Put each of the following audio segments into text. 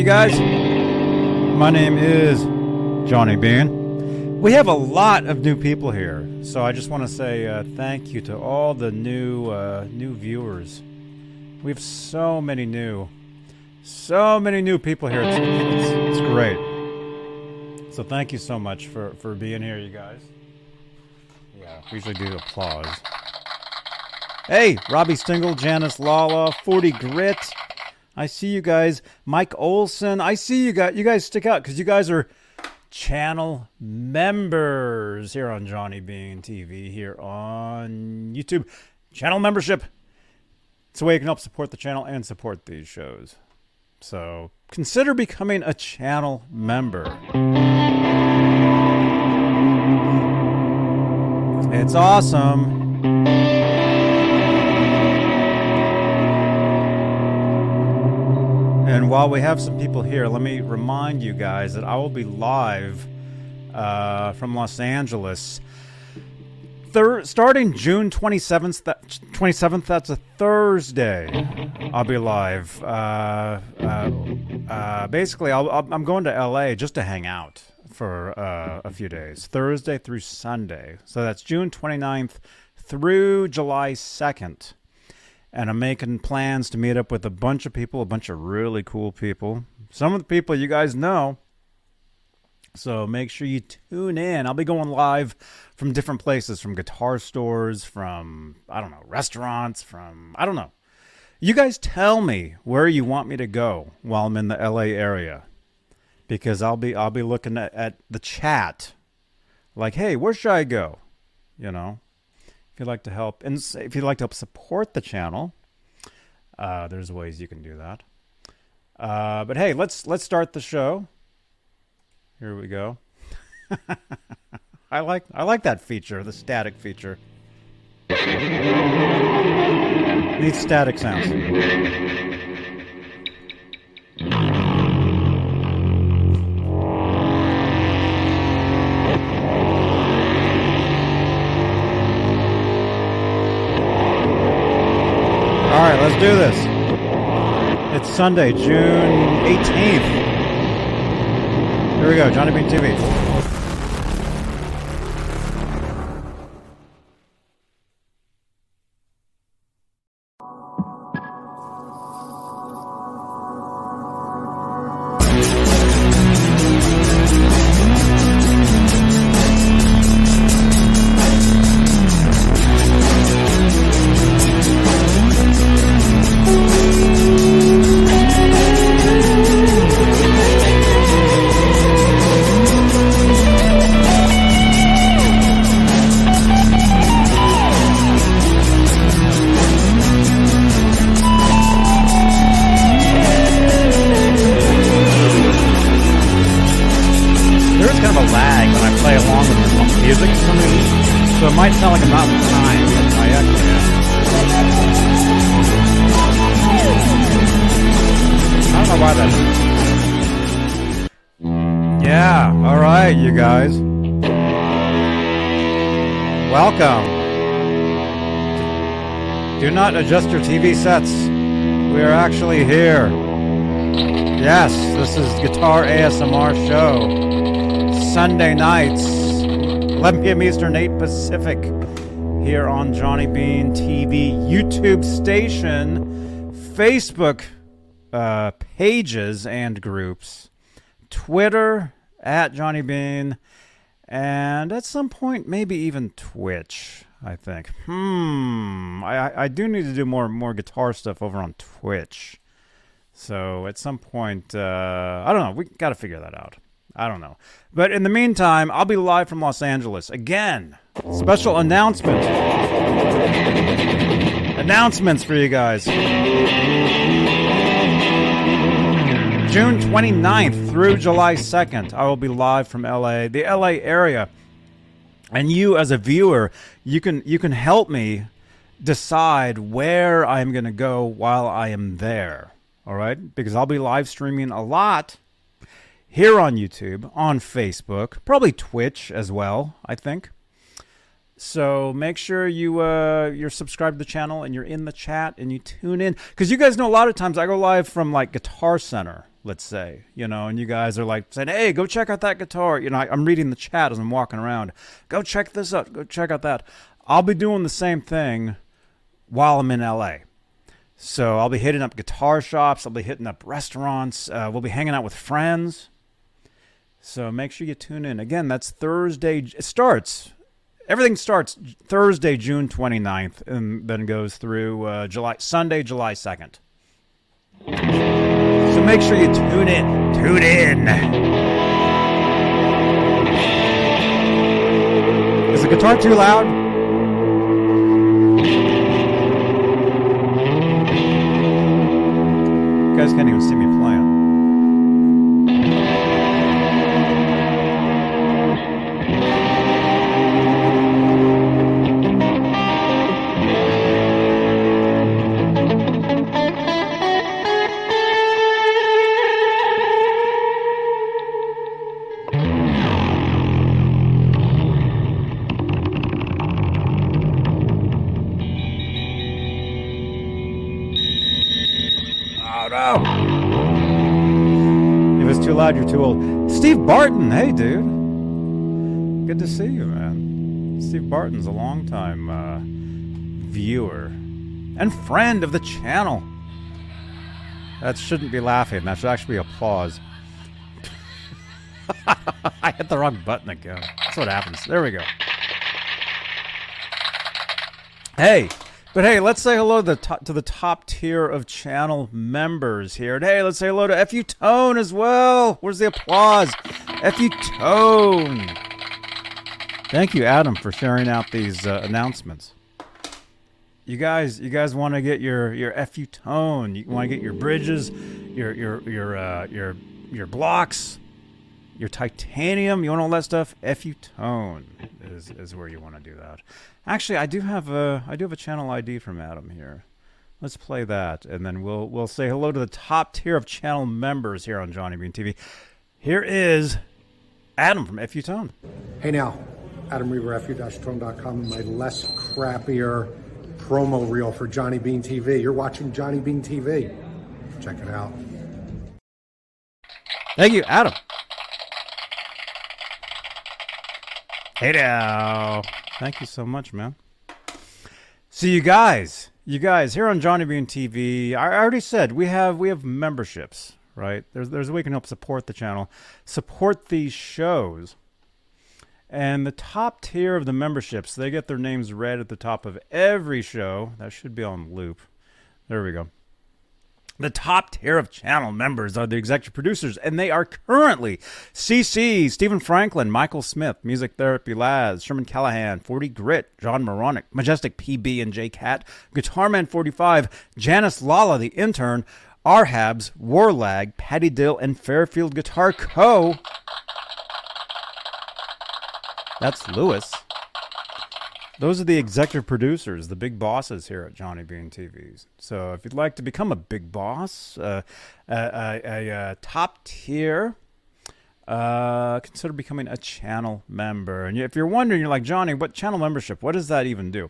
you guys. My name is Johnny Bean. We have a lot of new people here, so I just want to say uh, thank you to all the new uh, new viewers. We have so many new, so many new people here. It's, it's, it's great. So thank you so much for for being here, you guys. Yeah, we usually do applause. Hey, Robbie Stingle, Janice Lala, 40 Grit. I see you guys. Mike Olson. I see you guys. You guys stick out because you guys are channel members here on Johnny Bean TV here on YouTube. Channel membership. It's a way you can help support the channel and support these shows. So consider becoming a channel member. It's awesome. And while we have some people here, let me remind you guys that I will be live uh, from Los Angeles. Thir- starting June 27th, that, 27th, that's a Thursday. I'll be live. Uh, uh, uh, basically, I'll, I'm going to LA just to hang out for uh, a few days, Thursday through Sunday. So that's June 29th through July 2nd and I'm making plans to meet up with a bunch of people, a bunch of really cool people. Some of the people you guys know. So make sure you tune in. I'll be going live from different places, from guitar stores, from I don't know, restaurants, from I don't know. You guys tell me where you want me to go while I'm in the LA area. Because I'll be I'll be looking at, at the chat. Like, hey, where should I go? You know, you'd like to help, and if you'd like to help support the channel, uh, there's ways you can do that. Uh, but hey, let's let's start the show. Here we go. I like I like that feature, the static feature. Needs static sounds. Do this. It's Sunday, June 18th. Here we go, Johnny Bean TV. So it might sound like I'm in time, I actually am. I don't know why that is. Yeah, alright, you guys. Welcome. Do not adjust your TV sets. We are actually here. Yes, this is Guitar ASMR Show. Sunday nights, 11 p.m. Eastern, 8 Pacific, here on Johnny Bean TV YouTube station, Facebook uh, pages and groups, Twitter at Johnny Bean, and at some point, maybe even Twitch. I think. Hmm. I, I- do need to do more more guitar stuff over on Twitch. So at some point, uh, I don't know. We got to figure that out. I don't know. But in the meantime, I'll be live from Los Angeles again. Special announcement. Announcements for you guys. June 29th through July 2nd, I will be live from LA, the LA area. And you as a viewer, you can you can help me decide where I'm going to go while I am there. All right? Because I'll be live streaming a lot here on YouTube, on Facebook, probably Twitch as well, I think. So make sure you uh, you're subscribed to the channel and you're in the chat and you tune in because you guys know a lot of times I go live from like Guitar Center, let's say, you know, and you guys are like saying, "Hey, go check out that guitar." You know, I, I'm reading the chat as I'm walking around. Go check this out. Go check out that. I'll be doing the same thing while I'm in LA. So I'll be hitting up guitar shops. I'll be hitting up restaurants. Uh, we'll be hanging out with friends. So make sure you tune in. Again, that's Thursday. It starts everything starts Thursday, June 29th, and then goes through uh, July Sunday, July 2nd. So make sure you tune in. Tune in. Is the guitar too loud? You guys can't even see me playing. Old. Steve Barton, hey dude. Good to see you, man. Steve Barton's a longtime uh, viewer and friend of the channel. That shouldn't be laughing. That should actually be applause. I hit the wrong button again. That's what happens. There we go. Hey, but hey, let's say hello to the top, to the top tier of channel members here. And hey, let's say hello to FU Tone as well. Where's the applause? FU Tone. Thank you, Adam, for sharing out these uh, announcements. You guys, you guys want to get your your FU Tone. You want to get your bridges, your your your uh, your your blocks, your titanium. You want all that stuff? FU Tone is is where you want to do that. Actually, I do have a I do have a channel ID from Adam here. Let's play that, and then we'll we'll say hello to the top tier of channel members here on Johnny Bean TV. Here is Adam from FU Tone. Hey now, Adam Reaver, fu-tone.com, my less crappier promo reel for Johnny Bean TV. You're watching Johnny Bean TV. Check it out. Thank you, Adam. Hey now. Thank you so much, man. So you guys, you guys here on Johnny Bean TV, I already said we have we have memberships, right? There's there's a way you can help support the channel, support these shows. And the top tier of the memberships, they get their names read at the top of every show. That should be on loop. There we go. The top tier of channel members are the executive producers, and they are currently CC, Stephen Franklin, Michael Smith, Music Therapy Laz, Sherman Callahan, 40 Grit, John Moronic, Majestic PB and J Cat, Guitarman 45, Janice Lala, the intern, Arhabs, Warlag, Patty Dill, and Fairfield Guitar Co. That's Lewis. Those are the executive producers, the big bosses here at Johnny Bean TV. So if you'd like to become a big boss, uh, a, a, a top tier, uh, consider becoming a channel member. And if you're wondering, you're like, Johnny, what channel membership? What does that even do?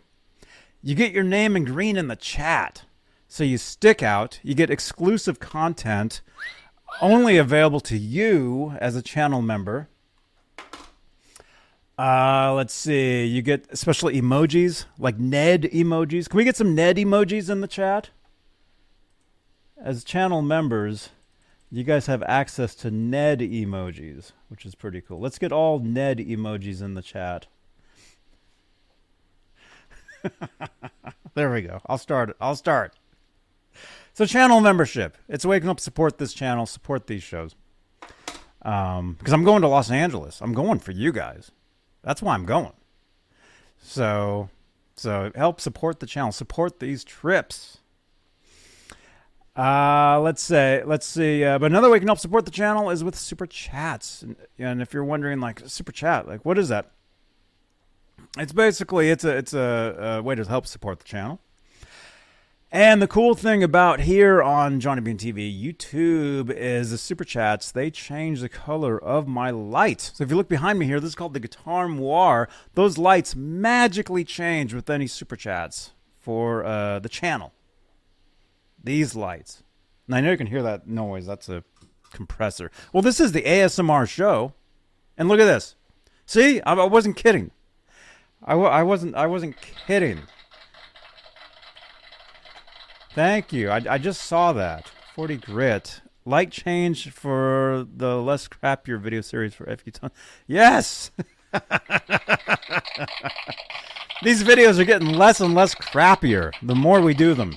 You get your name in green in the chat. So you stick out, you get exclusive content only available to you as a channel member. Uh, let's see. You get special emojis, like Ned emojis. Can we get some Ned emojis in the chat? As channel members, you guys have access to Ned emojis, which is pretty cool. Let's get all Ned emojis in the chat. there we go. I'll start. I'll start. So channel membership. It's you can support this channel, support these shows. Um, because I'm going to Los Angeles. I'm going for you guys. That's why I'm going. So, so help support the channel, support these trips. Uh, let's say, let's see. Uh, but another way you can help support the channel is with super chats. And, and if you're wondering, like super chat, like what is that? It's basically it's a it's a, a way to help support the channel. And the cool thing about here on Johnny Bean TV YouTube is the super chats, they change the color of my light. So if you look behind me here, this is called the Guitar Noir. Those lights magically change with any super chats for uh, the channel. These lights. And I know you can hear that noise. That's a compressor. Well, this is the ASMR show. And look at this. See, I, I wasn't kidding. I, I wasn't. I wasn't kidding. Thank you. I, I just saw that. 40 grit. Light change for the less crappier video series for FU Tone. Yes! These videos are getting less and less crappier the more we do them.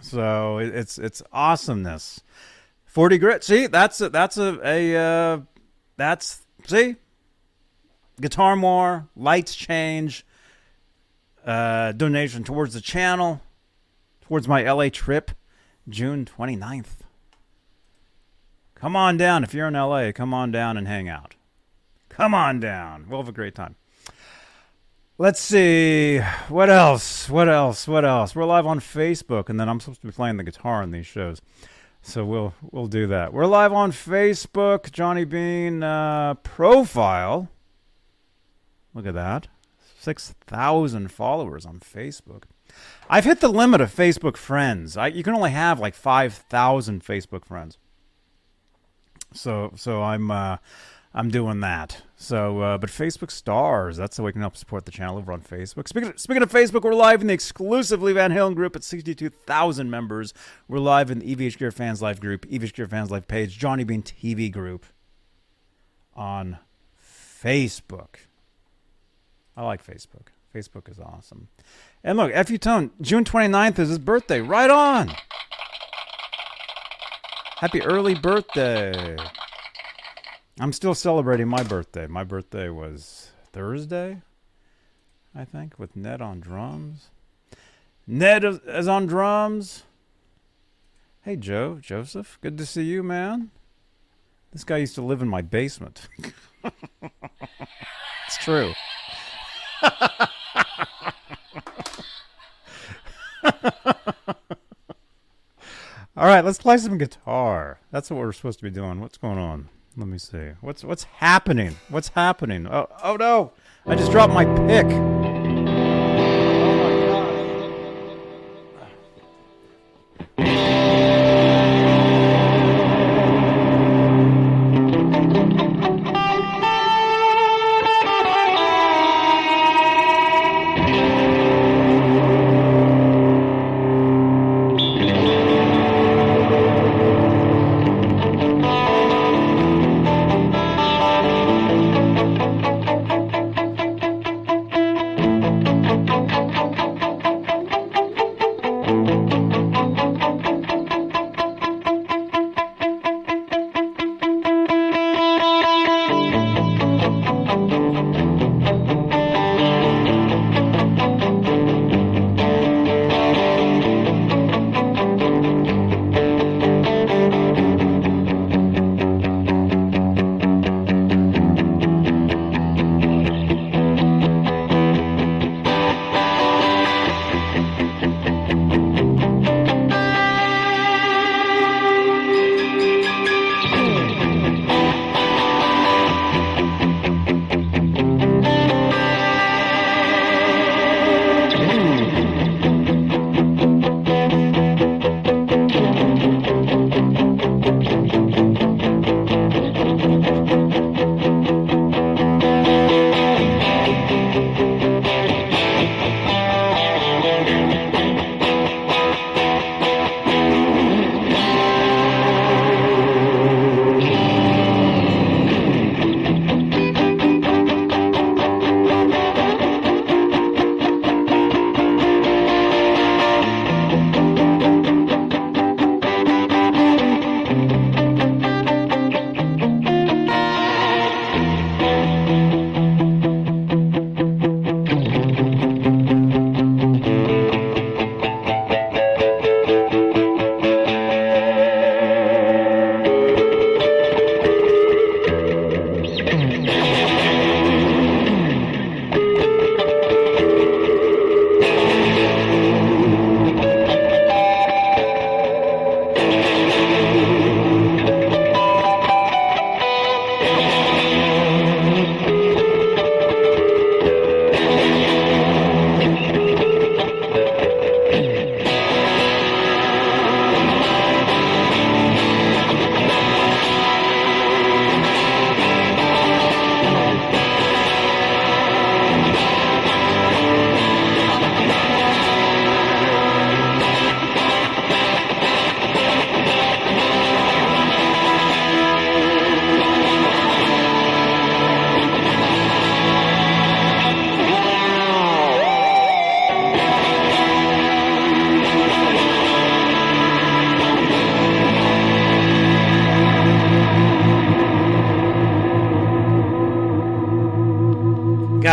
So it's it's awesomeness. 40 grit. See, that's a, that's a, a uh, that's see Guitar Noir lights change uh, donation towards the channel towards my LA trip June 29th. Come on down if you're in LA. Come on down and hang out. Come on down. We'll have a great time. Let's see. What else? What else? What else? We're live on Facebook, and then I'm supposed to be playing the guitar in these shows. So we'll we'll do that. We're live on Facebook, Johnny Bean uh, profile. Look at that, six thousand followers on Facebook. I've hit the limit of Facebook friends. I, you can only have like five thousand Facebook friends. So so I'm uh, I'm doing that. So, uh, but Facebook stars, that's how we can help support the channel over on Facebook. Speaking of, speaking of Facebook, we're live in the exclusively Van Halen group at 62,000 members. We're live in the EVH Gear Fans Live group, EVH Gear Fans Live page, Johnny Bean TV group on Facebook. I like Facebook. Facebook is awesome. And look, FU Tone, June 29th is his birthday. Right on. Happy early birthday. I'm still celebrating my birthday. My birthday was Thursday, I think, with Ned on drums. Ned is on drums. Hey, Joe, Joseph, good to see you, man. This guy used to live in my basement. it's true. All right, let's play some guitar. That's what we're supposed to be doing. What's going on? Let me see. What's what's happening? What's happening? Oh oh no! I just dropped my pick.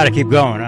Got to keep going,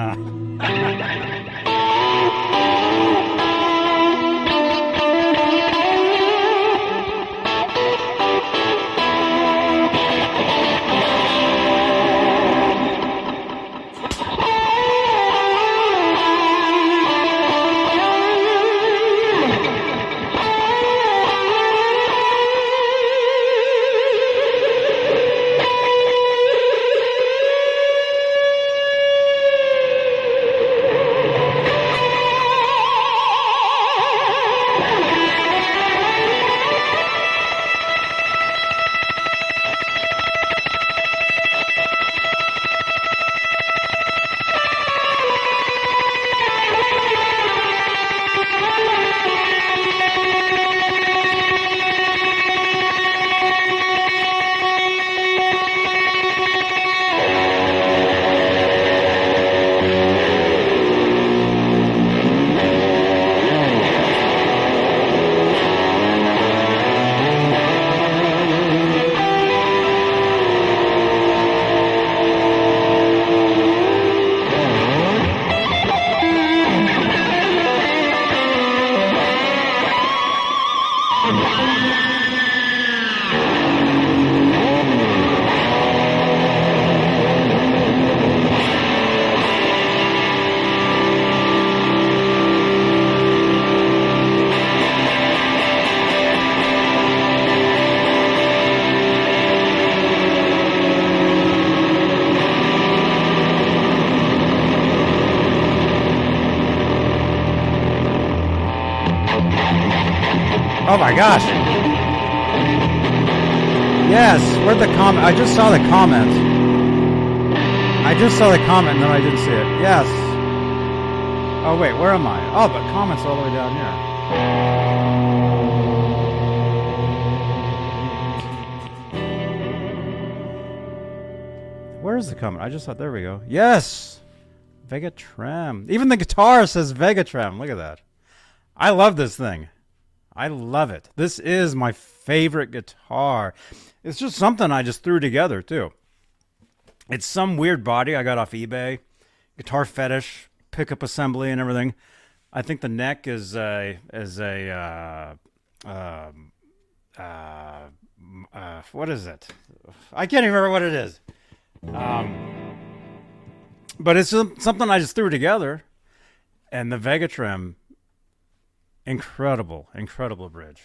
gosh. Yes, where'd the comment? I just saw the comment. I just saw the comment and then I didn't see it. Yes. Oh wait, where am I? Oh, but comments all the way down here. Where is the comment? I just thought there we go. Yes. Vegatrem. Even the guitar says Vegatrem. Look at that. I love this thing. I love it. This is my favorite guitar. It's just something I just threw together too. It's some weird body I got off eBay, guitar fetish, pickup assembly, and everything. I think the neck is a is a uh, uh, uh, uh, what is it? I can't even remember what it is. Um, but it's something I just threw together, and the Vegatrem Incredible, incredible bridge.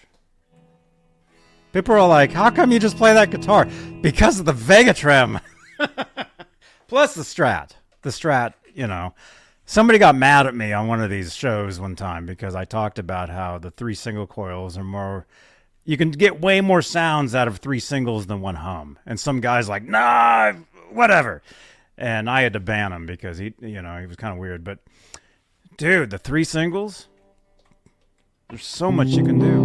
People are like, how come you just play that guitar? Because of the Vegatrem. Plus the Strat. The Strat, you know. Somebody got mad at me on one of these shows one time because I talked about how the three single coils are more you can get way more sounds out of three singles than one hum. And some guy's like, nah, whatever. And I had to ban him because he, you know, he was kind of weird. But dude, the three singles, there's so much you can do.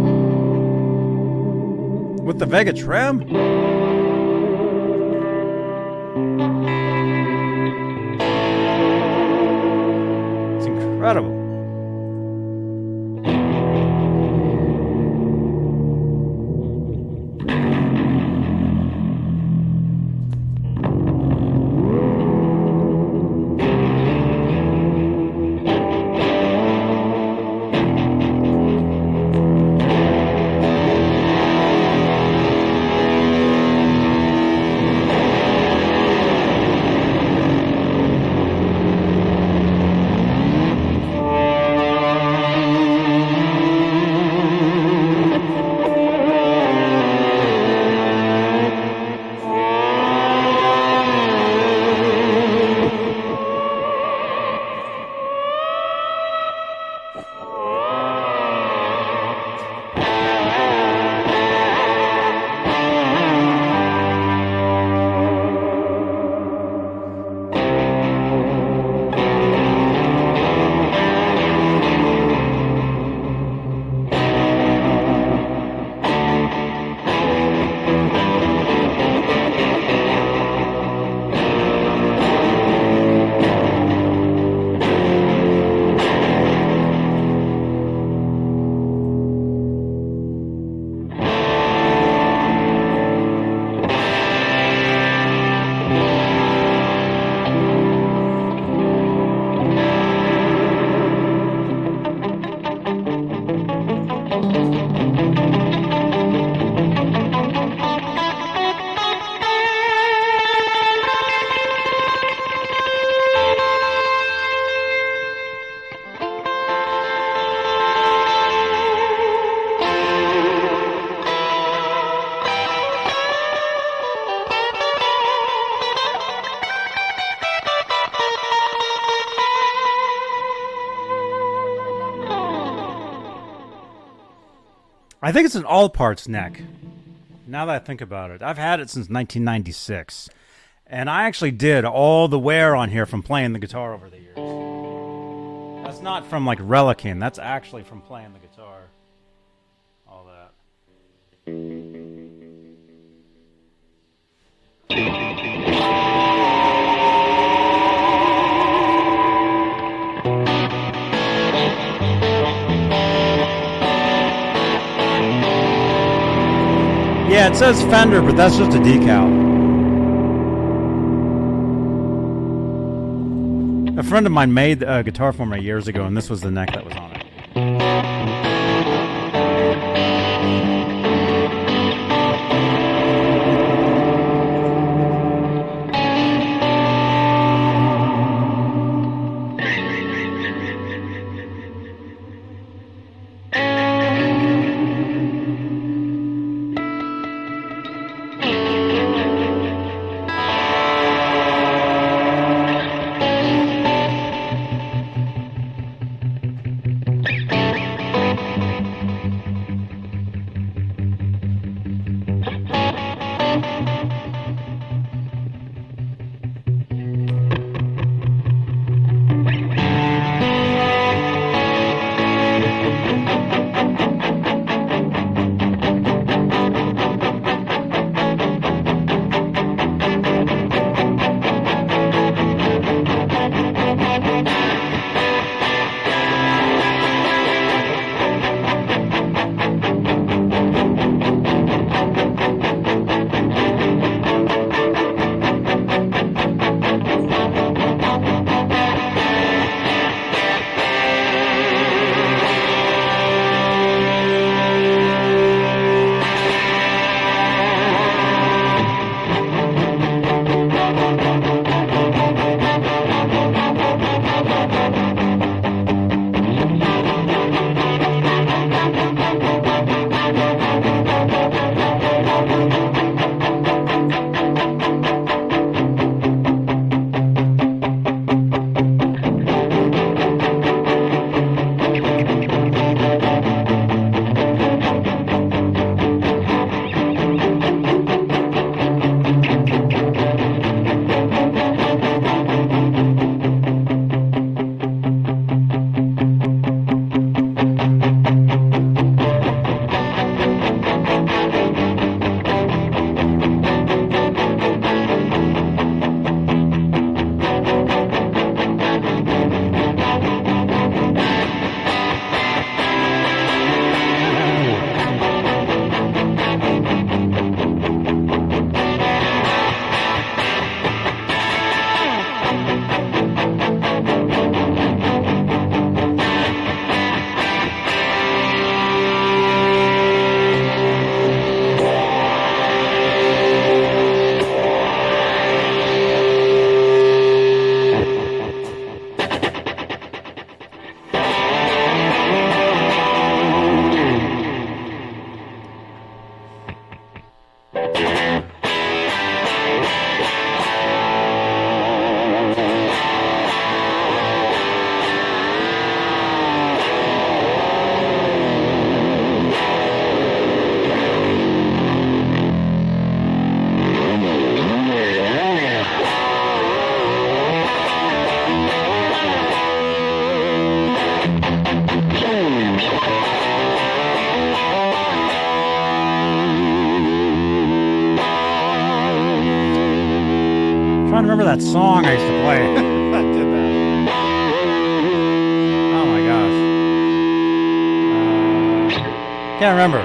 With the Vegatrem? It's incredible. I think it's an Allparts neck. Now that I think about it, I've had it since 1996, and I actually did all the wear on here from playing the guitar over the years. That's not from like relicing. That's actually from playing the guitar. All that. Yeah, it says Fender, but that's just a decal. A friend of mine made a guitar for me years ago, and this was the neck that was on it. that song I used to play. I did that. Oh my gosh. Uh, can't remember.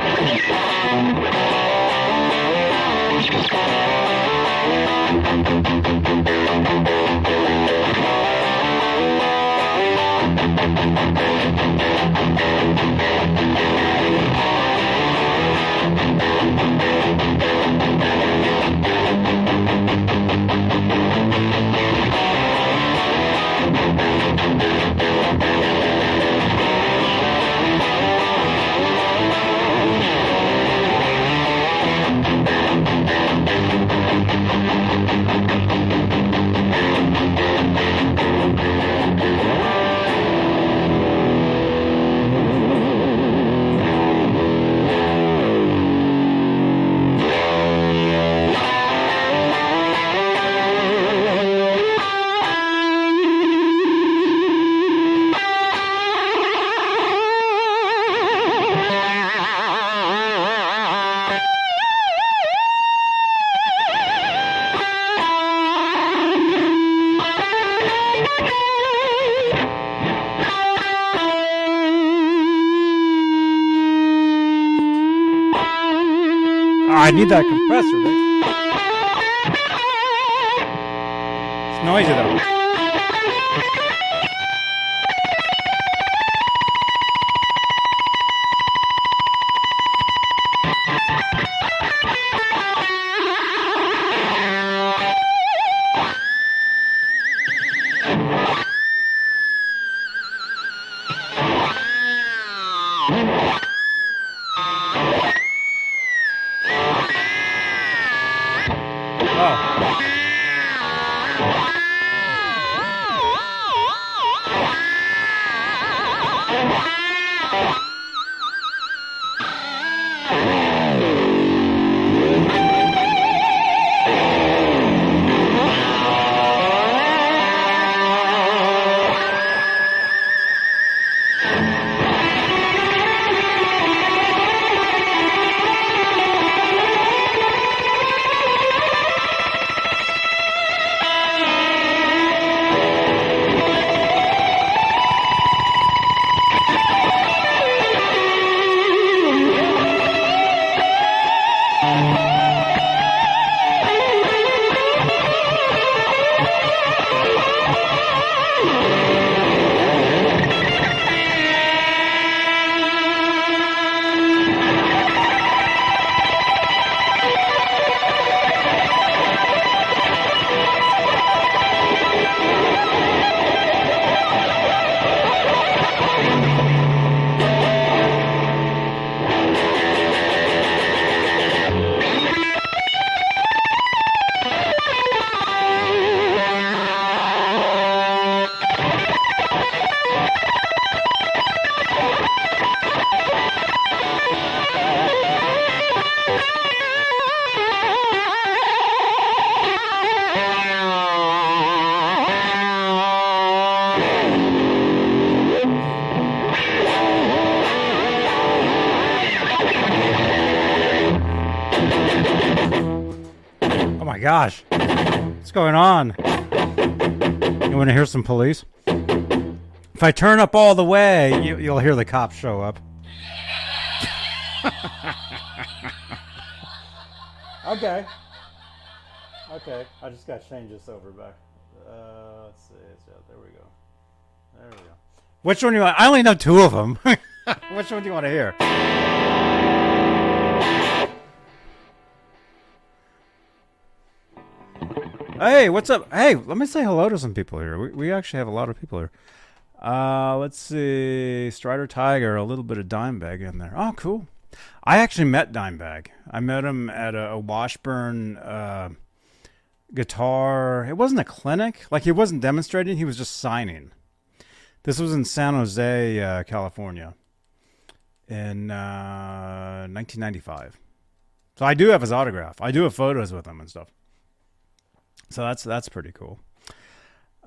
Need that compressor. It's Oh some police? If I turn up all the way, you, you'll hear the cops show up. okay. Okay. I just got to change this over back. Uh, let's see. There we go. There we go. Which one do you want? I only know two of them. Which one do you want to hear? Hey, what's up? Hey, let me say hello to some people here. We, we actually have a lot of people here. Uh, let's see. Strider Tiger, a little bit of Dimebag in there. Oh, cool. I actually met Dimebag. I met him at a, a Washburn uh, guitar. It wasn't a clinic. Like, he wasn't demonstrating, he was just signing. This was in San Jose, uh, California in uh, 1995. So I do have his autograph. I do have photos with him and stuff. So that's that's pretty cool.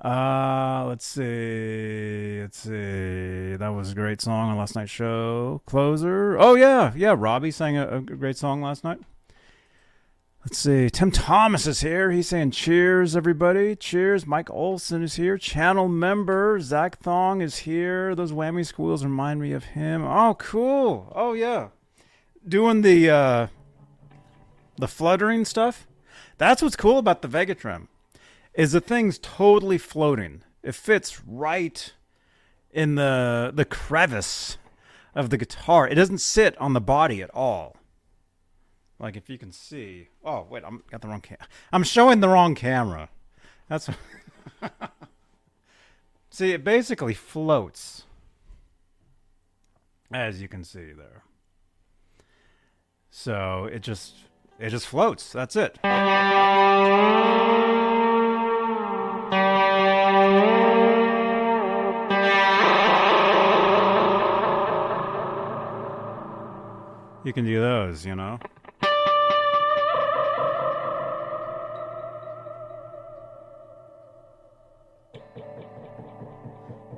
Uh, let's see. Let's see. That was a great song on last night's show. Closer. Oh yeah, yeah. Robbie sang a, a great song last night. Let's see. Tim Thomas is here. He's saying cheers, everybody. Cheers. Mike Olson is here. Channel member Zach Thong is here. Those whammy squeals remind me of him. Oh, cool. Oh yeah. Doing the uh the fluttering stuff. That's what's cool about the VegaTrem, is the thing's totally floating. It fits right in the the crevice of the guitar. It doesn't sit on the body at all. Like if you can see. Oh wait, I'm got the wrong. I'm showing the wrong camera. That's. see, it basically floats, as you can see there. So it just it just floats. That's it. You can do those, you know.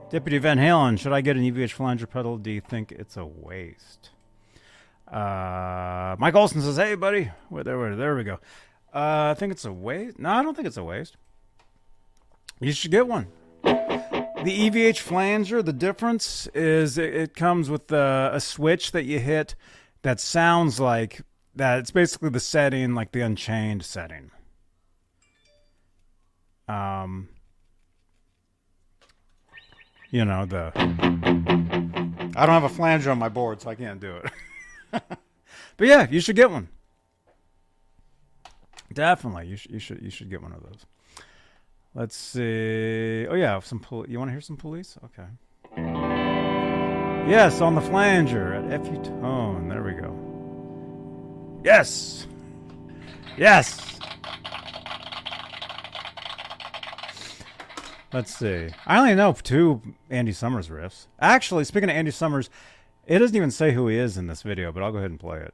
Deputy Van Halen, should I get an EVH flanger pedal? Do you think it's a waste? Uh, Mike Olson says, "Hey, buddy, where there, where, there we go. Uh, I think it's a waste. No, I don't think it's a waste. You should get one. The EVH flanger, the difference is it, it comes with a, a switch that you hit that sounds like that. It's basically the setting, like the Unchained setting. Um, you know the. I don't have a flanger on my board, so I can't do it. but yeah, you should get one. Definitely, you should you should you should get one of those. Let's see. Oh yeah, some pol- you want to hear some police? Okay. Yes, on the flanger at FU Tone. There we go. Yes. Yes. Let's see. I only know two Andy Summers riffs. Actually, speaking of Andy Summers, it doesn't even say who he is in this video, but I'll go ahead and play it.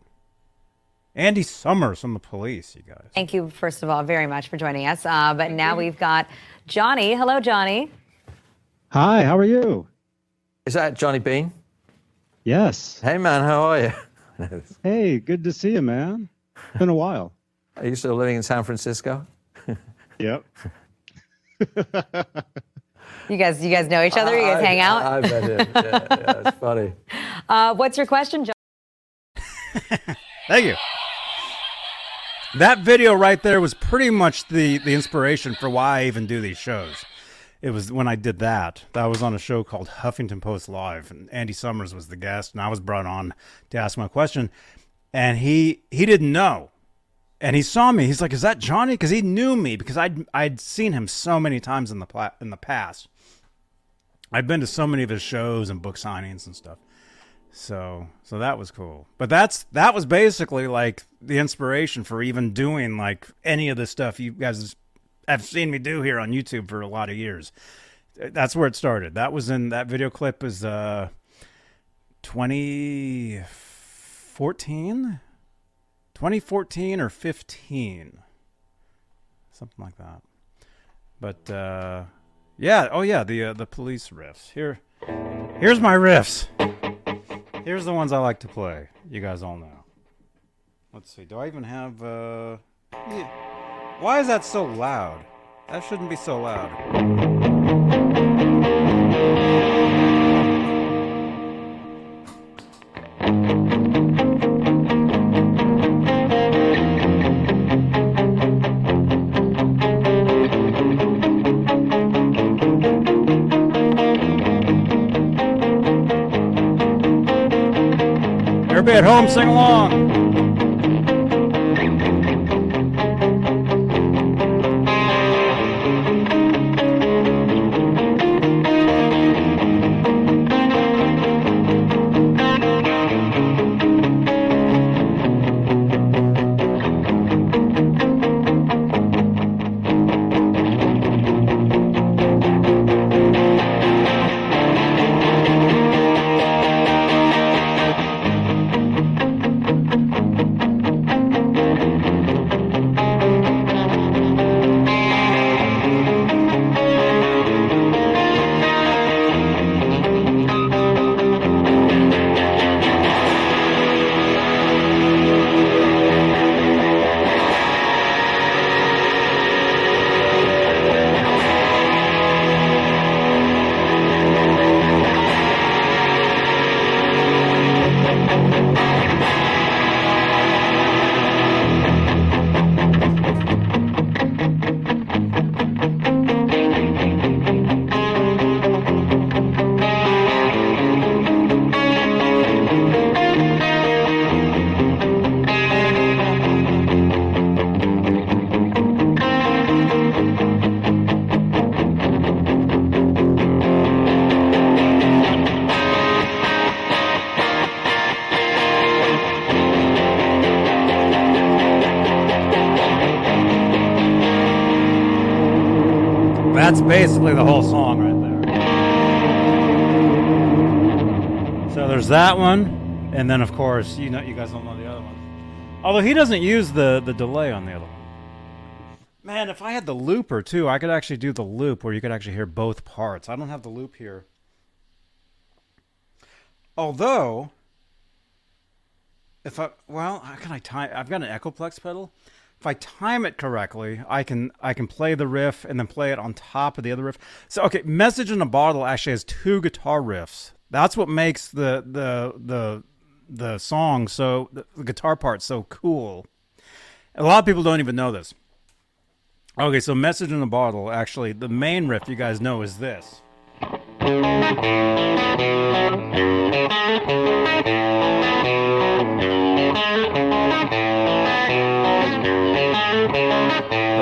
Andy Summers from the police, you guys. Thank you, first of all, very much for joining us. Uh, but now we've got Johnny. Hello, Johnny. Hi, how are you? Is that Johnny Bean? Yes. Hey man, how are you? Hey, good to see you, man. It's Been a while. Are you still living in San Francisco? Yep. You guys, you guys know each other. You guys I- hang out. I, I bet it. Yeah, yeah, it's funny. Uh, what's your question, John? Thank you. That video right there was pretty much the the inspiration for why I even do these shows. It was when I did that. That was on a show called Huffington Post Live, and Andy Summers was the guest, and I was brought on to ask my question, and he he didn't know, and he saw me. He's like, "Is that Johnny?" Because he knew me because I'd I'd seen him so many times in the pla- in the past. I'd been to so many of his shows and book signings and stuff. So so that was cool. But that's that was basically like the inspiration for even doing like any of the stuff you guys have seen me do here on YouTube for a lot of years. That's where it started. That was in that video clip is uh 2014 2014 or 15 something like that. But uh yeah, oh yeah, the uh, the police riffs. Here here's my riffs. Here's the ones I like to play. You guys all know. Let's see. Do I even have uh. Why is that so loud? That shouldn't be so loud. Everybody at home, sing along. Course you know you guys don't know the other one. Although he doesn't use the the delay on the other one. Man, if I had the looper too, I could actually do the loop where you could actually hear both parts. I don't have the loop here. Although, if I well, how can I tie? I've got an Echoplex pedal. if I time it correctly, I can I can play the riff and then play it on top of the other riff. So okay, Message in a Bottle actually has two guitar riffs. That's what makes the the the the song so the, guitar part so cool. A lot of people don't even know this. Okay, so Message in a Bottle actually the main riff you guys know is this.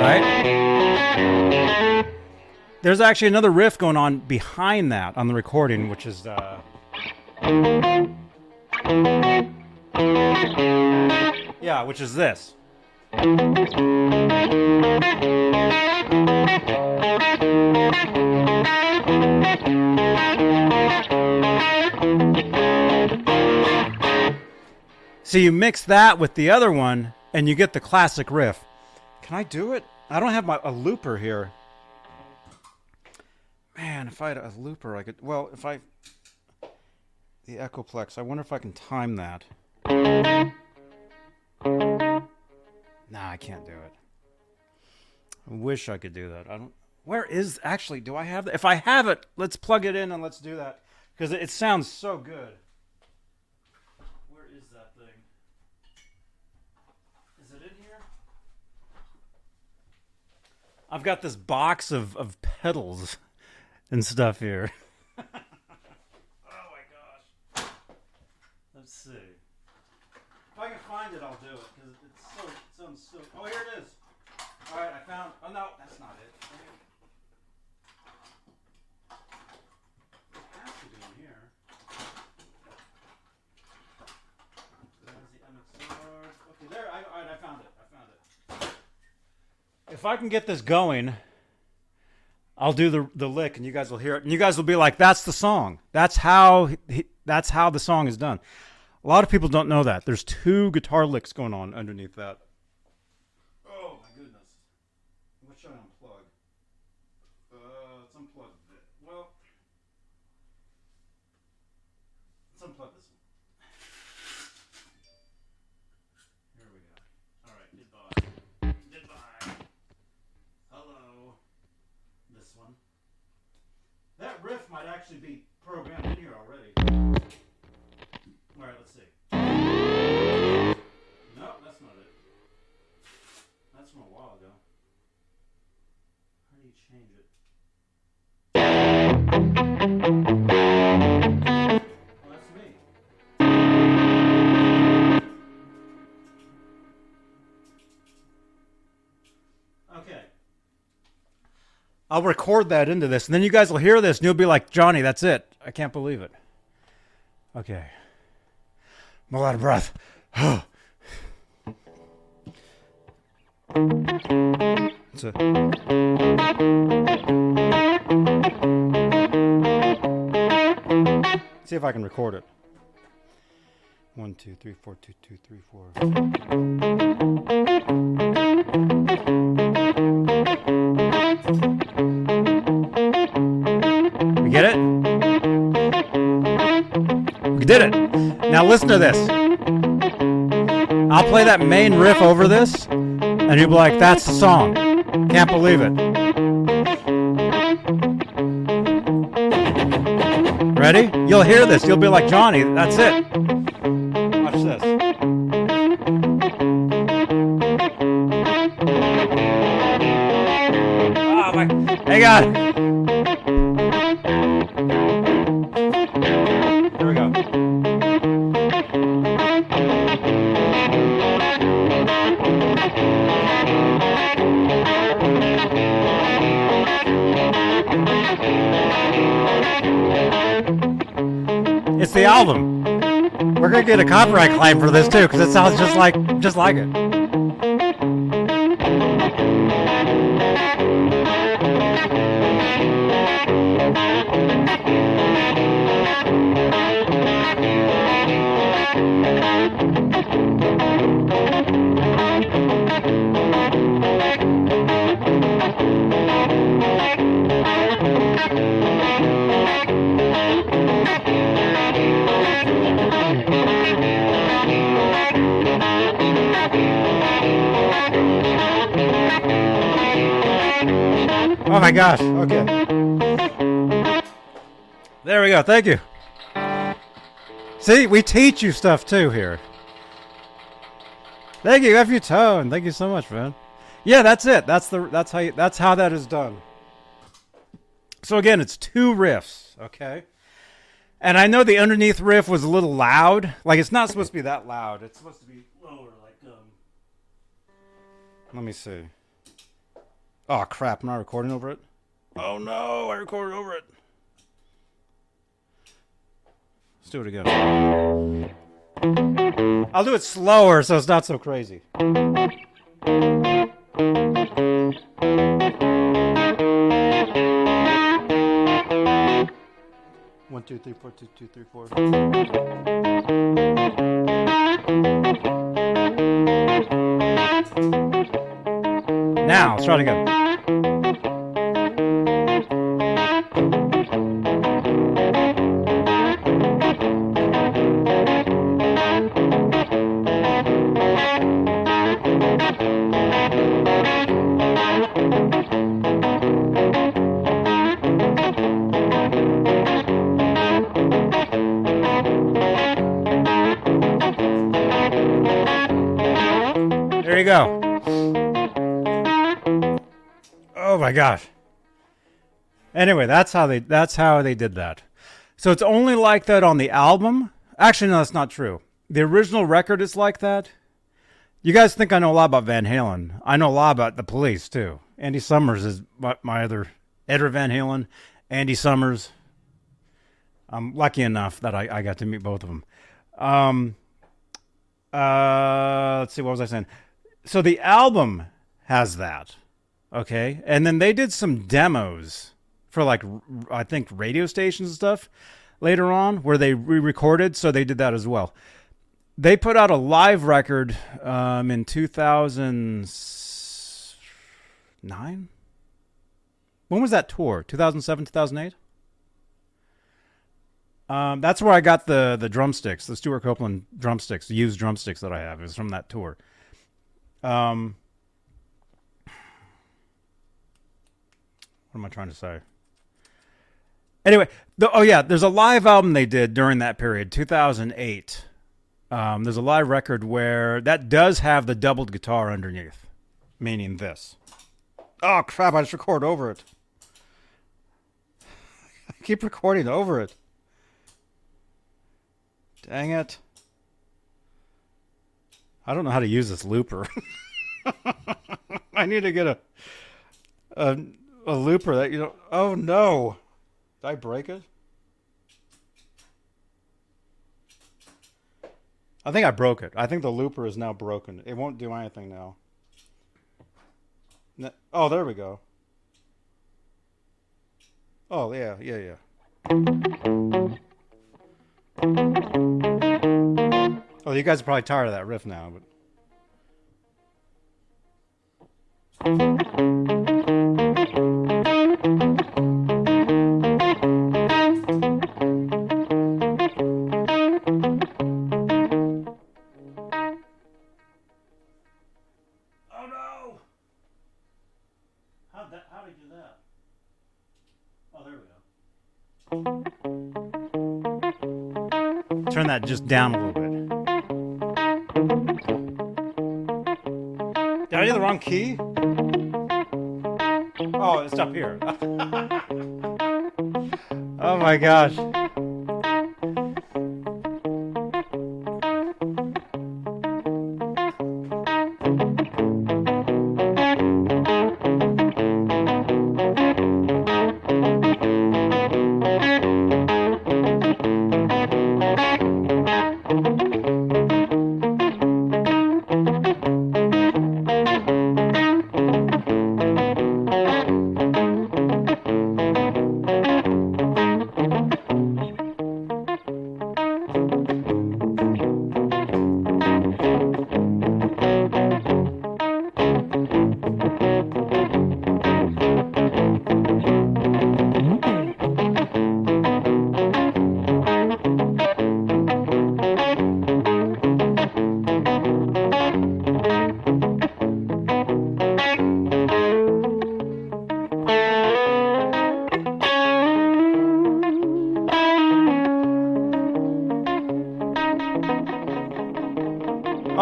Right? There's actually another riff going on behind that on the recording, which is uh Yeah, which is this. So you mix that with the other one, and you get the classic riff. Can I do it? I don't have my a looper here. Man, if I had a looper, I could. Well, if I the Echoplex, I wonder if I can time that. Nah, I can't do it. I wish I could do that. I don't. Where is actually? Do I have that? If I have it, let's plug it in and let's do that because it, it sounds so good. Where is that thing? Is it in here? I've got this box of, of pedals and stuff here. oh my gosh. Let's see. If I can find it, I'll do it because it's so it sounds so. Oh, here it is. All right, I found. Oh no, that's not it. It has to be in here. There's the MXR. Okay, there. I, all right, I found it. I found it. If I can get this going, I'll do the the lick, and you guys will hear it, and you guys will be like, "That's the song. That's how. That's how the song is done." A lot of people don't know that. There's two guitar licks going on underneath that. Oh my goodness. What should I unplug? Uh, let's unplug this. Well, let's unplug this one. Here we go. All right, goodbye. Goodbye. Hello. This one. That riff might actually be programmed change it? Oh, that's me. Okay. I'll record that into this, and then you guys will hear this, and you'll be like, Johnny, that's it. I can't believe it. Okay. I'm a lot of breath. See if I can record it. One, two, three, four, two, two, three, four. We get it? We did it. Now listen to this. I'll play that main riff over this, and you'll be like, that's the song. Can't believe it. Ready? You'll hear this. You'll be like, Johnny, that's it. Get a copyright claim for this too, because it sounds just like just like it. There we go. Thank you. See, we teach you stuff too here. Thank you, FU Tone. Thank you so much, man. Yeah, that's it. That's the that's how you, that's how that is done. So again, it's two riffs, okay? And I know the underneath riff was a little loud. Like it's not supposed to be that loud. It's supposed to be lower, like um. Let me see. Oh crap! I'm not recording over it. Oh no! I recorded over it. Let's do it again. I'll do it slower so it's not so crazy. One, two, three, four, two, two, three, four. Now, let's try it again. My gosh. Anyway, that's how they that's how they did that. So it's only like that on the album. Actually, no, that's not true. The original record is like that. You guys think I know a lot about Van Halen. I know a lot about the police too. Andy Summers is my, other Edward Van Halen, Andy Summers. I'm lucky enough that I, I got to meet both of them. Um, uh, let's see, what was I saying? So the album has that, okay, and then they did some demos for like I think radio stations and stuff later on where they re-recorded. So they did that as well. They put out a live record um, in 2009. When was that tour? 2007, 2008. Um, that's where I got the the drumsticks, the Stewart Copeland drumsticks, used drumsticks that I have. It was from that tour. Um, what am I trying to say? Anyway, the, oh yeah, there's a live album they did during that period, 2008. Um, there's a live record where that does have the doubled guitar underneath, meaning this. Oh crap! I just record over it. I keep recording over it. Dang it. I don't know how to use this looper. I need to get a, a a looper that you know. Oh no. Did I break it? I think I broke it. I think the looper is now broken. It won't do anything now. Oh, there we go. Oh, yeah, yeah, yeah. Oh, you guys are probably tired of that riff now, but just down a little bit. Did I do the wrong key? Oh, it's up here. oh my gosh.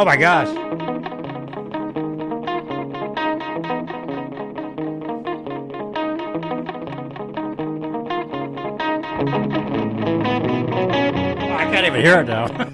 Oh my gosh. I can't even hear it now.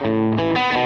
Música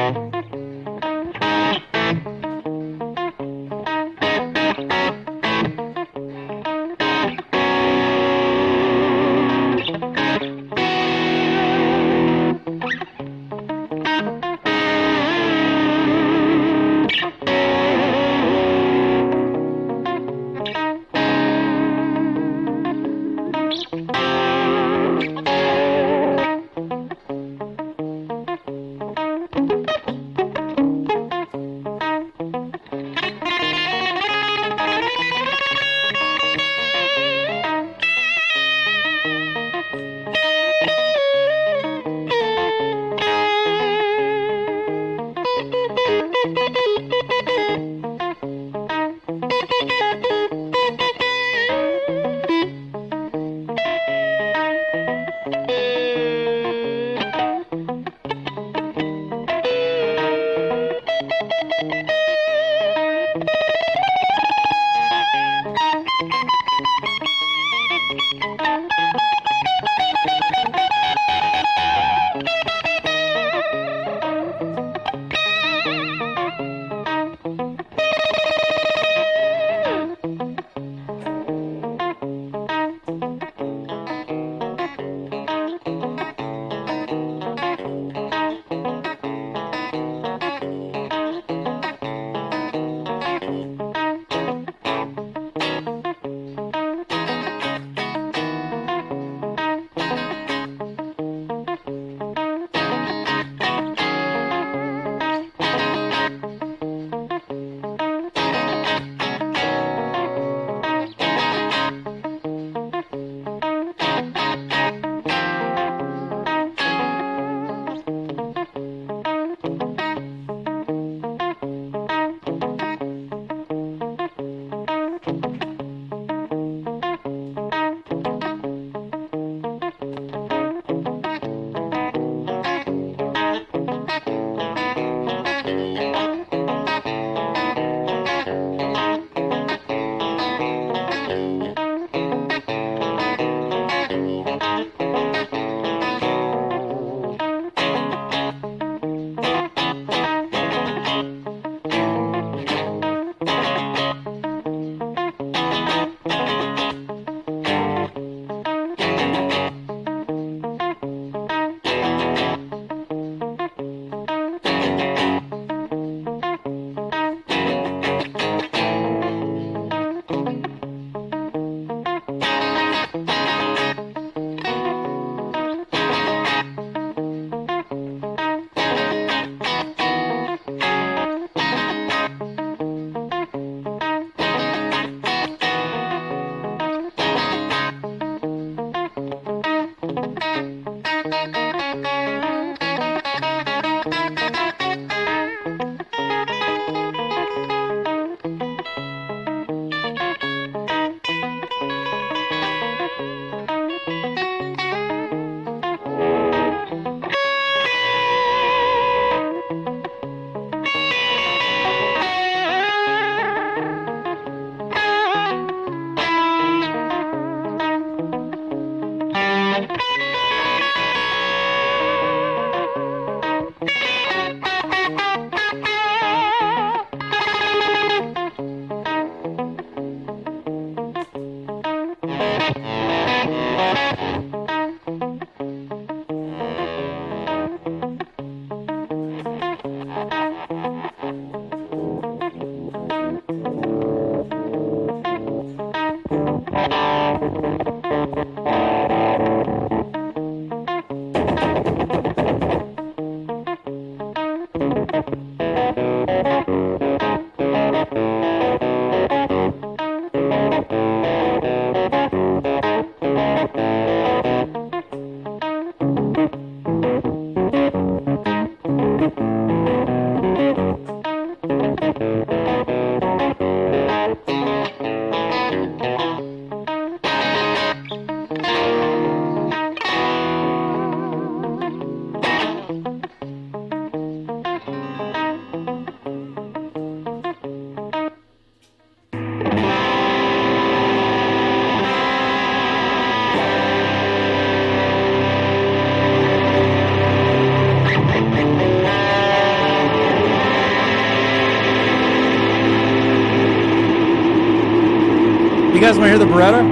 guys want to hear the Baretta?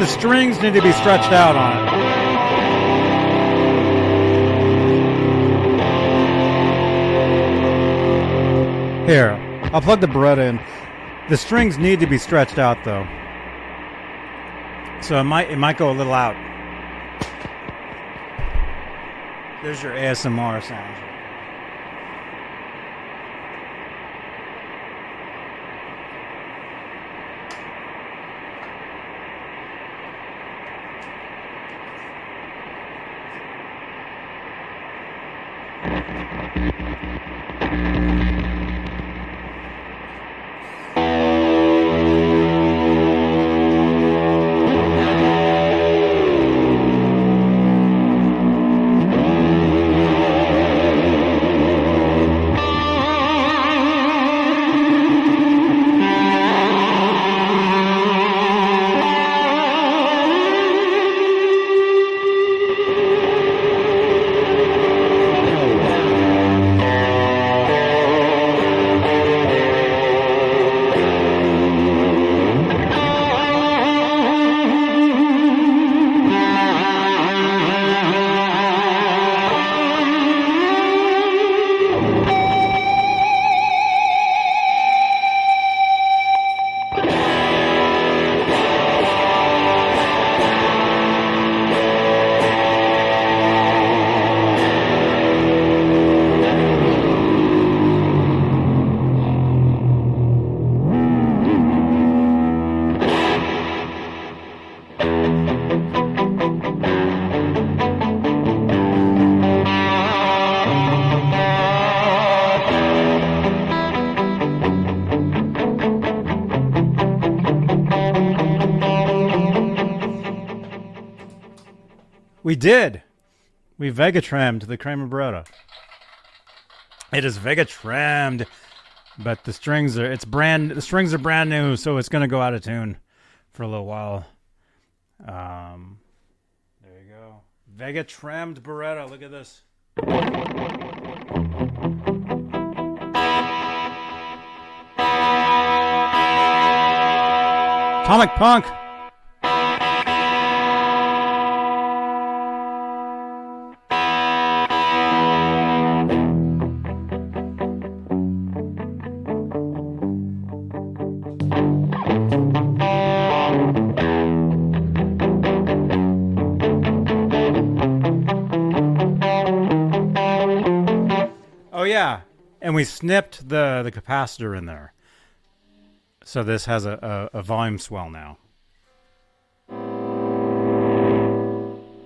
The strings need to be stretched out on it. Here, I'll plug the Baretta in. The strings need to be stretched out though. So it might it might go a little out. There's your ASMR sound. We did. We Vega trimmed the Kramer. It is Vega trimmed, but the strings are it's brand the strings are brand new, so it's gonna go out of tune for a little while. Um, there you go, Vega trimmed Baretta. Look at this. Comic Punk. We snipped the the capacitor in there, so this has a, a, a volume swell now.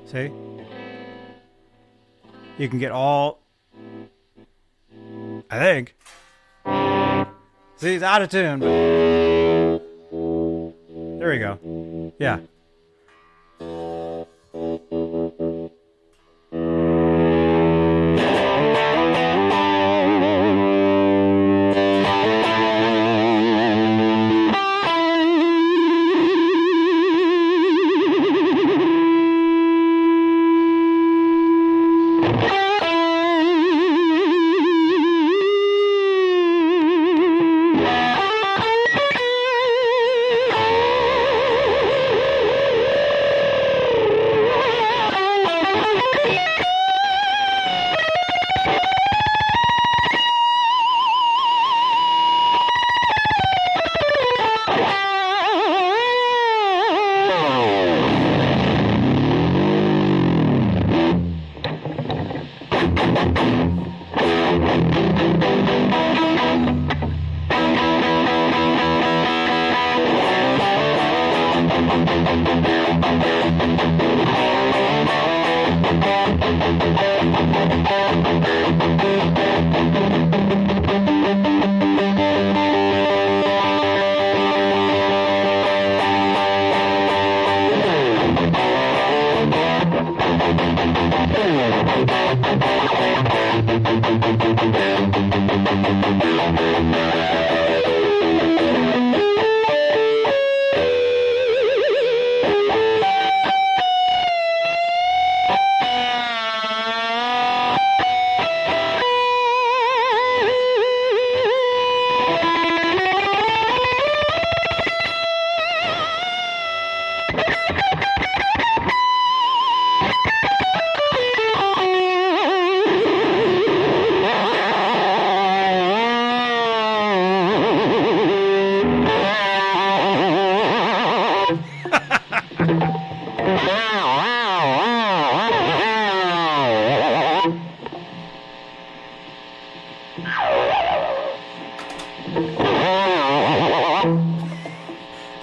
See, you can get all. I think. See, it's out of tune. But... There we go. Yeah.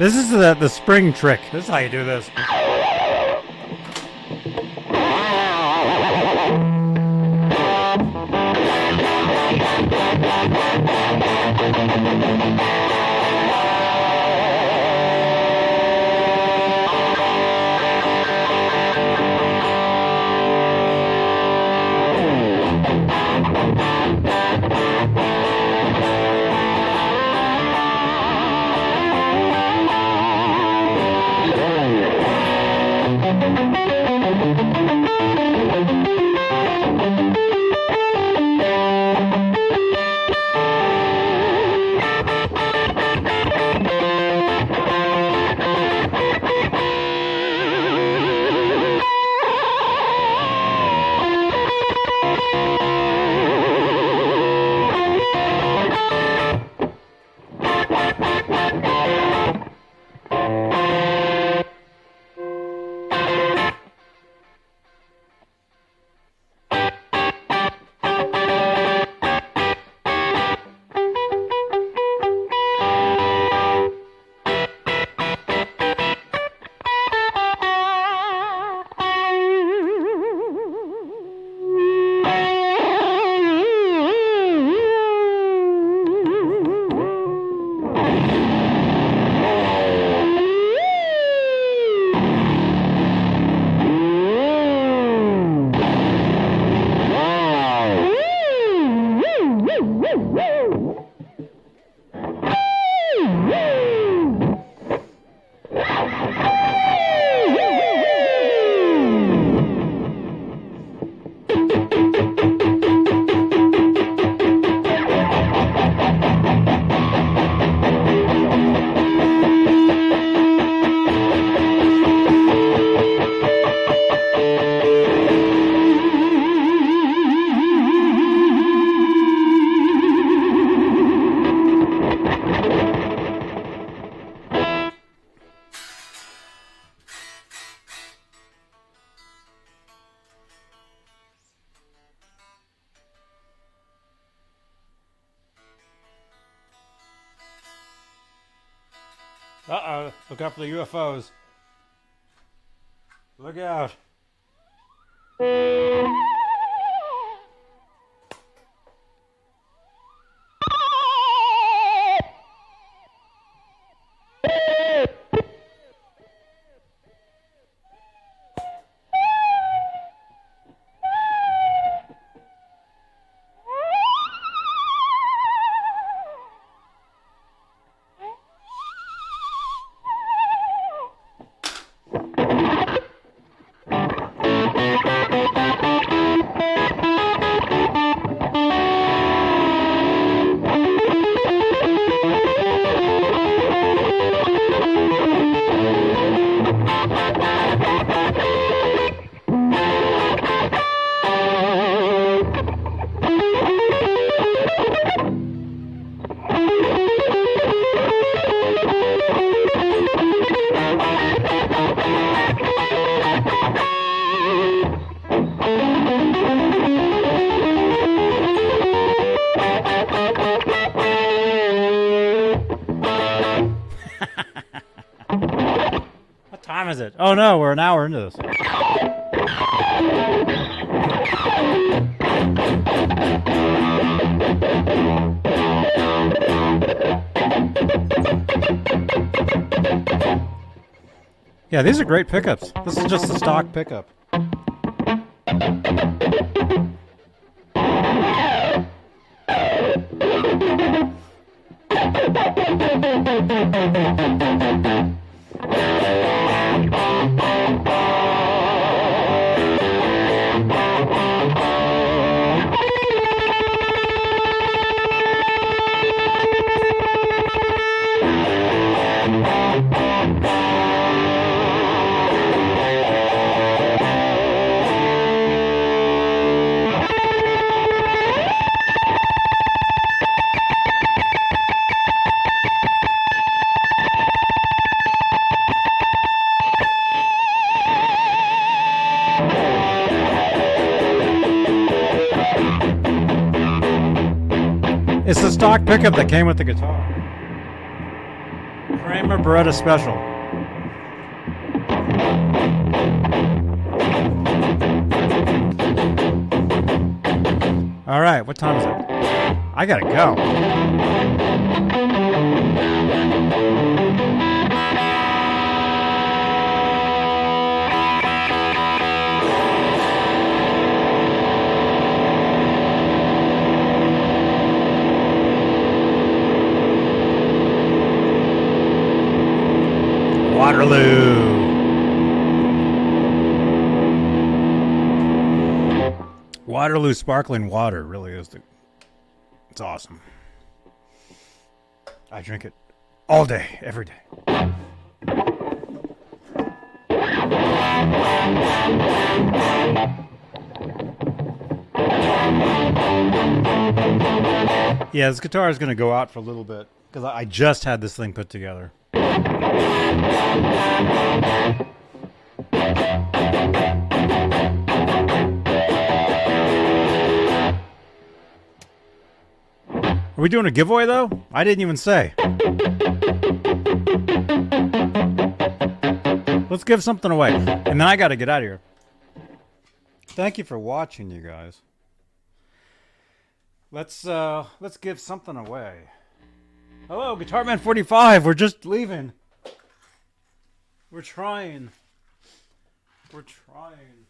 This is the, the spring trick. This is how you do this. UFOs. Time is it? Oh no, we're an hour into this. Yeah, these are great pickups. This is just a stock pickup. stock pickup that came with the guitar. Kramer Baretta Special. All right, what time is it? I gotta go. Waterloo. Waterloo sparkling water really is the. It's awesome. I drink it all day, every day. Yeah, this guitar is going to go out for a little bit because I I just had this thing put together. Are we doing a giveaway though? I didn't even say. Let's give something away. And then I got to get out of here. Thank you for watching, you guys. Let's uh let's give something away. Hello, Guitar Man 45. We're just leaving. We're trying. We're trying.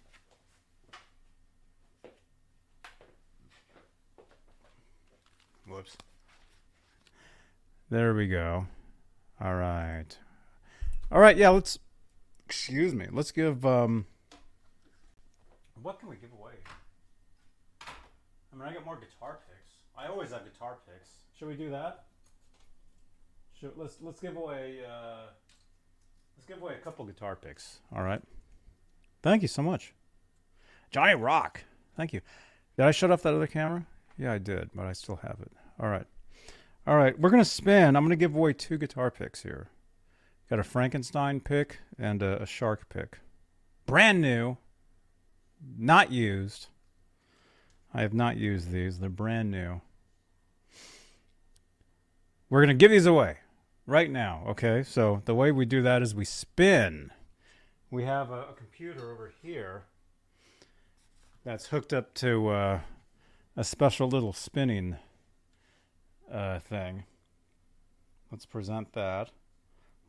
Whoops. There we go. All right. All right, yeah, let's excuse me. Let's give um what can we give away? I mean, I got more guitar picks. I always have guitar picks. Should we do that? Should, let's let's give away uh, let's give away a couple guitar picks. All right. Thank you so much, Johnny Rock. Thank you. Did I shut off that other camera? Yeah, I did, but I still have it. All right. All right, we're gonna spin. I'm gonna give away two guitar picks here. Got a Frankenstein pick and a, a Shark pick, brand new, not used. I have not used these. They're brand new. We're going to give these away right now, okay? So the way we do that is we spin. We have a, a computer over here that's hooked up to uh, a special little spinning uh, thing. Let's present that.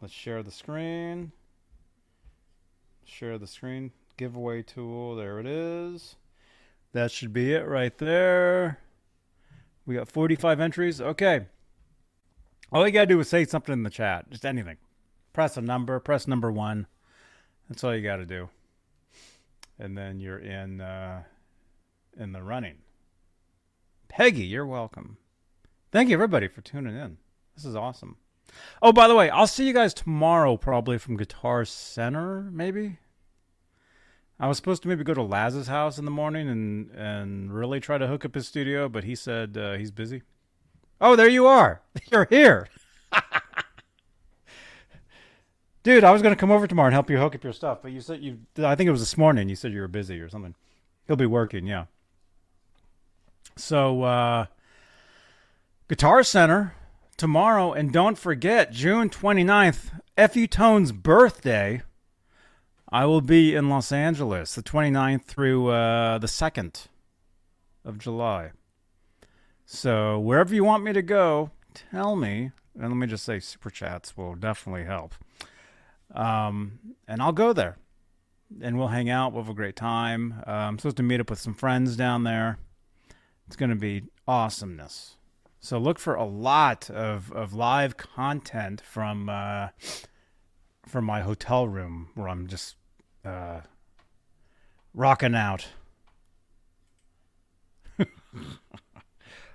Let's share the screen. Share the screen. Giveaway tool. There it is. That should be it right there. We got 45 entries. Okay. All you got to do is say something in the chat. Just anything. Press a number. Press number one. That's all you got to do. And then you're in uh, in the running. Peggy, you're welcome. Thank you, everybody, for tuning in. This is awesome. Oh, by the way, I'll see you guys tomorrow, probably from Guitar Center, maybe. I was supposed to maybe go to Laz's house in the morning and and really try to hook up his studio, but he said uh, he's busy. Oh, there you are. You're here. Dude, I was going to come over tomorrow and help you hook up your stuff, but you said you I think it was this morning you said you were busy or something. He'll be working, yeah. So uh Guitar Center tomorrow and don't forget June 29th, FU Tone's birthday. I will be in Los Angeles the 29th through uh, the 2nd of July. So wherever you want me to go, tell me. And let me just say, super chats will definitely help. Um, and I'll go there, and we'll hang out. We'll have a great time. Uh, I'm supposed to meet up with some friends down there. It's going to be awesomeness. So look for a lot of, of live content from uh, from my hotel room where I'm just uh, rocking out.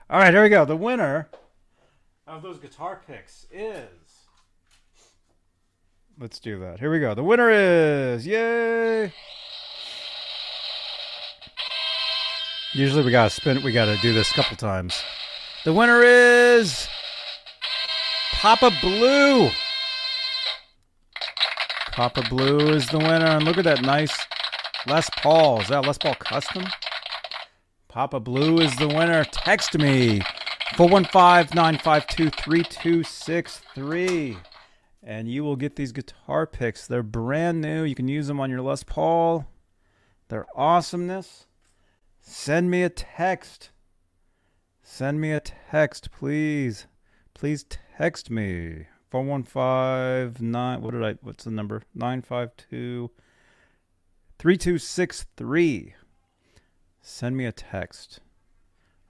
All right, here we go. The winner of those guitar picks is. Let's do that. Here we go. The winner is. Yay! Usually we gotta spin. We gotta do this a couple times. The winner is Papa Blue. Papa Blue is the winner, and look at that nice Les Paul. Is that Les Paul custom? Papa Blue is the winner. Text me 415-952-3263 and you will get these guitar picks. They're brand new. You can use them on your Les Paul. They're awesomeness. Send me a text. Send me a text, please. Please text me. 4159 what did I what's the number? 952 3263. Send me a text.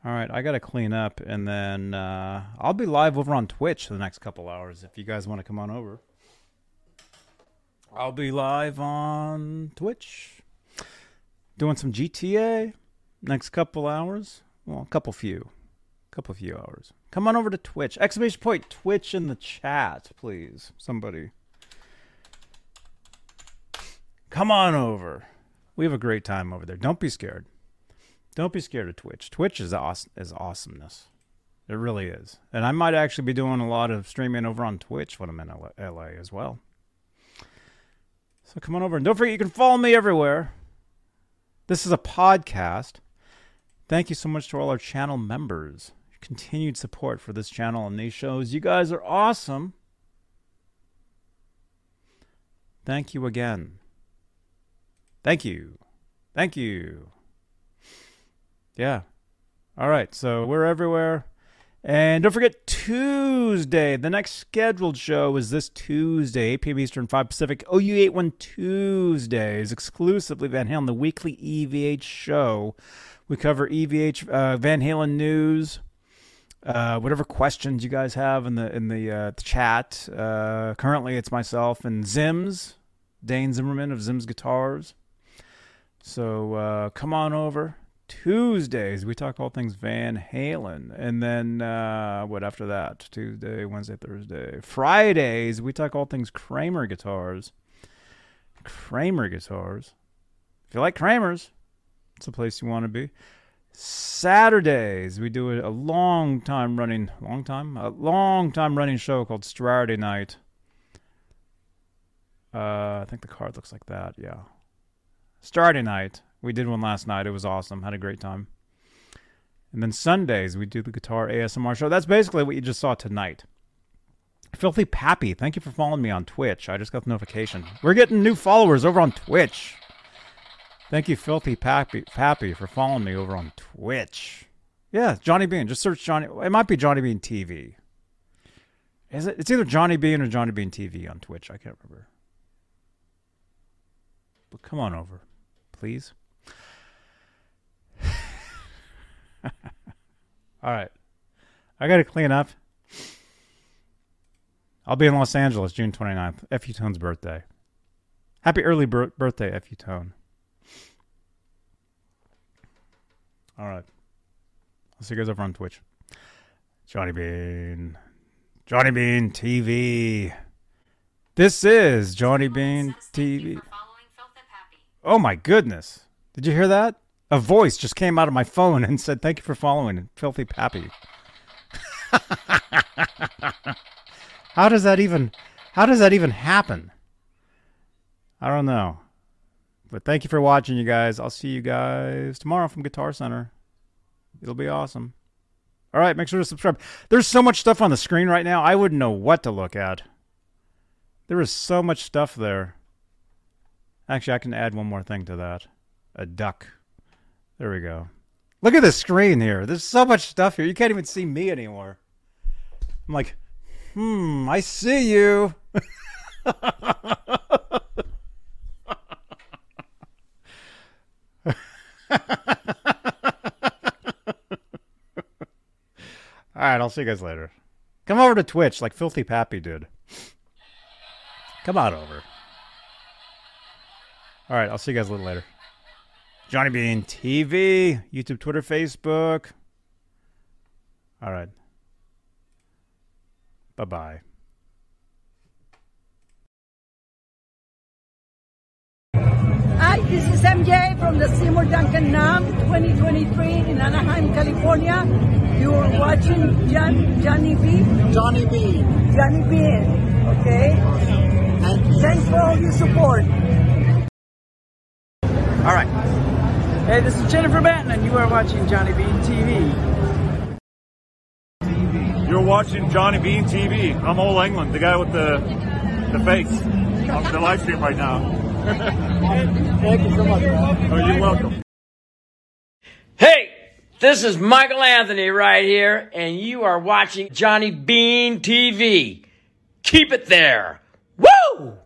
All right, I got to clean up and then uh, I'll be live over on Twitch the next couple hours if you guys want to come on over. I'll be live on Twitch doing some GTA next couple hours. Well, a couple few. a Couple few hours. Come on over to Twitch. Exclamation point Twitch in the chat, please. Somebody. Come on over. We have a great time over there. Don't be scared. Don't be scared of Twitch. Twitch is awesome, is awesomeness. It really is. And I might actually be doing a lot of streaming over on Twitch when I'm in LA as well. So come on over and don't forget you can follow me everywhere. This is a podcast. Thank you so much to all our channel members. Continued support for this channel and these shows. You guys are awesome. Thank you again. Thank you. Thank you. Yeah. All right. So we're everywhere. And don't forget Tuesday. The next scheduled show is this Tuesday, 8 p.m. Eastern, 5 Pacific. OU81 Tuesdays, exclusively Van Halen, the weekly EVH show. We cover EVH uh, Van Halen news, uh, whatever questions you guys have in the in the, uh, the chat. Uh, currently, it's myself and Zims, Dane Zimmerman of Zims Guitars. So uh, come on over. Tuesdays we talk all things Van Halen, and then uh, what after that? Tuesday, Wednesday, Thursday, Fridays we talk all things Kramer guitars. Kramer guitars. If you like Kramers, it's a place you want to be. Saturdays we do a, long time running, long time, a long time running show called Saturday Night. Uh, I think the card looks like that. Yeah, Saturday Night we did one last night. It was awesome. Had a great time. And then Sundays, we do the guitar ASMR show. That's basically what you just saw tonight. Filthy Pappy, thank you for following me on Twitch. I just got the notification. We're getting new followers over on Twitch. Thank you, Filthy Pappy, Pappy for following me over on Twitch. Yeah, Johnny Bean. Just search Johnny. It might be Johnny Bean TV. Is it? It's either Johnny Bean or Johnny Bean TV on Twitch. I can't remember. But come on over, please. All right. I got to clean up. I'll be in Los Angeles June 29th, FU Tone's birthday. Happy early bir- birthday, FU Tone. All right. I'll see you guys over on Twitch. Johnny Bean. Johnny Bean TV. This is Johnny Bean TV. Oh my goodness. Did you hear that? A voice just came out of my phone and said, Thank you for following Filthy Pappy. how does that even how does that even happen? I don't know. But thank you for watching, you guys. I'll see you guys tomorrow from Guitar Center. It'll be awesome. All right, make sure to subscribe. There's so much stuff on the screen right now, I wouldn't know what to look at. There is so much stuff there. Actually, I can add one more thing to that. A duck. There we go. Look at the screen here. There's so much stuff here. You can't even see me anymore. I'm like, hmm, I see you. All right, I'll see you guys later. Come over to Twitch like Filthy Pappy did. Come on over. All right, I'll see you guys a little later. Johnny Bean TV, YouTube, Twitter, Facebook. All right. Bye bye. Hi, this is MJ from the Seymour Duncan NAMM 2023 in Anaheim, California. You're watching John, Johnny B. Johnny B. Johnny B. Okay? Thank you. Thanks for all your support. All right. Hey, this is Jennifer Batten, and you are watching Johnny Bean TV. You're watching Johnny Bean TV. I'm Ole England, the guy with the the face on the live stream right now. Thank you so much, man. Oh, you're welcome. Hey, this is Michael Anthony right here, and you are watching Johnny Bean TV. Keep it there. Woo!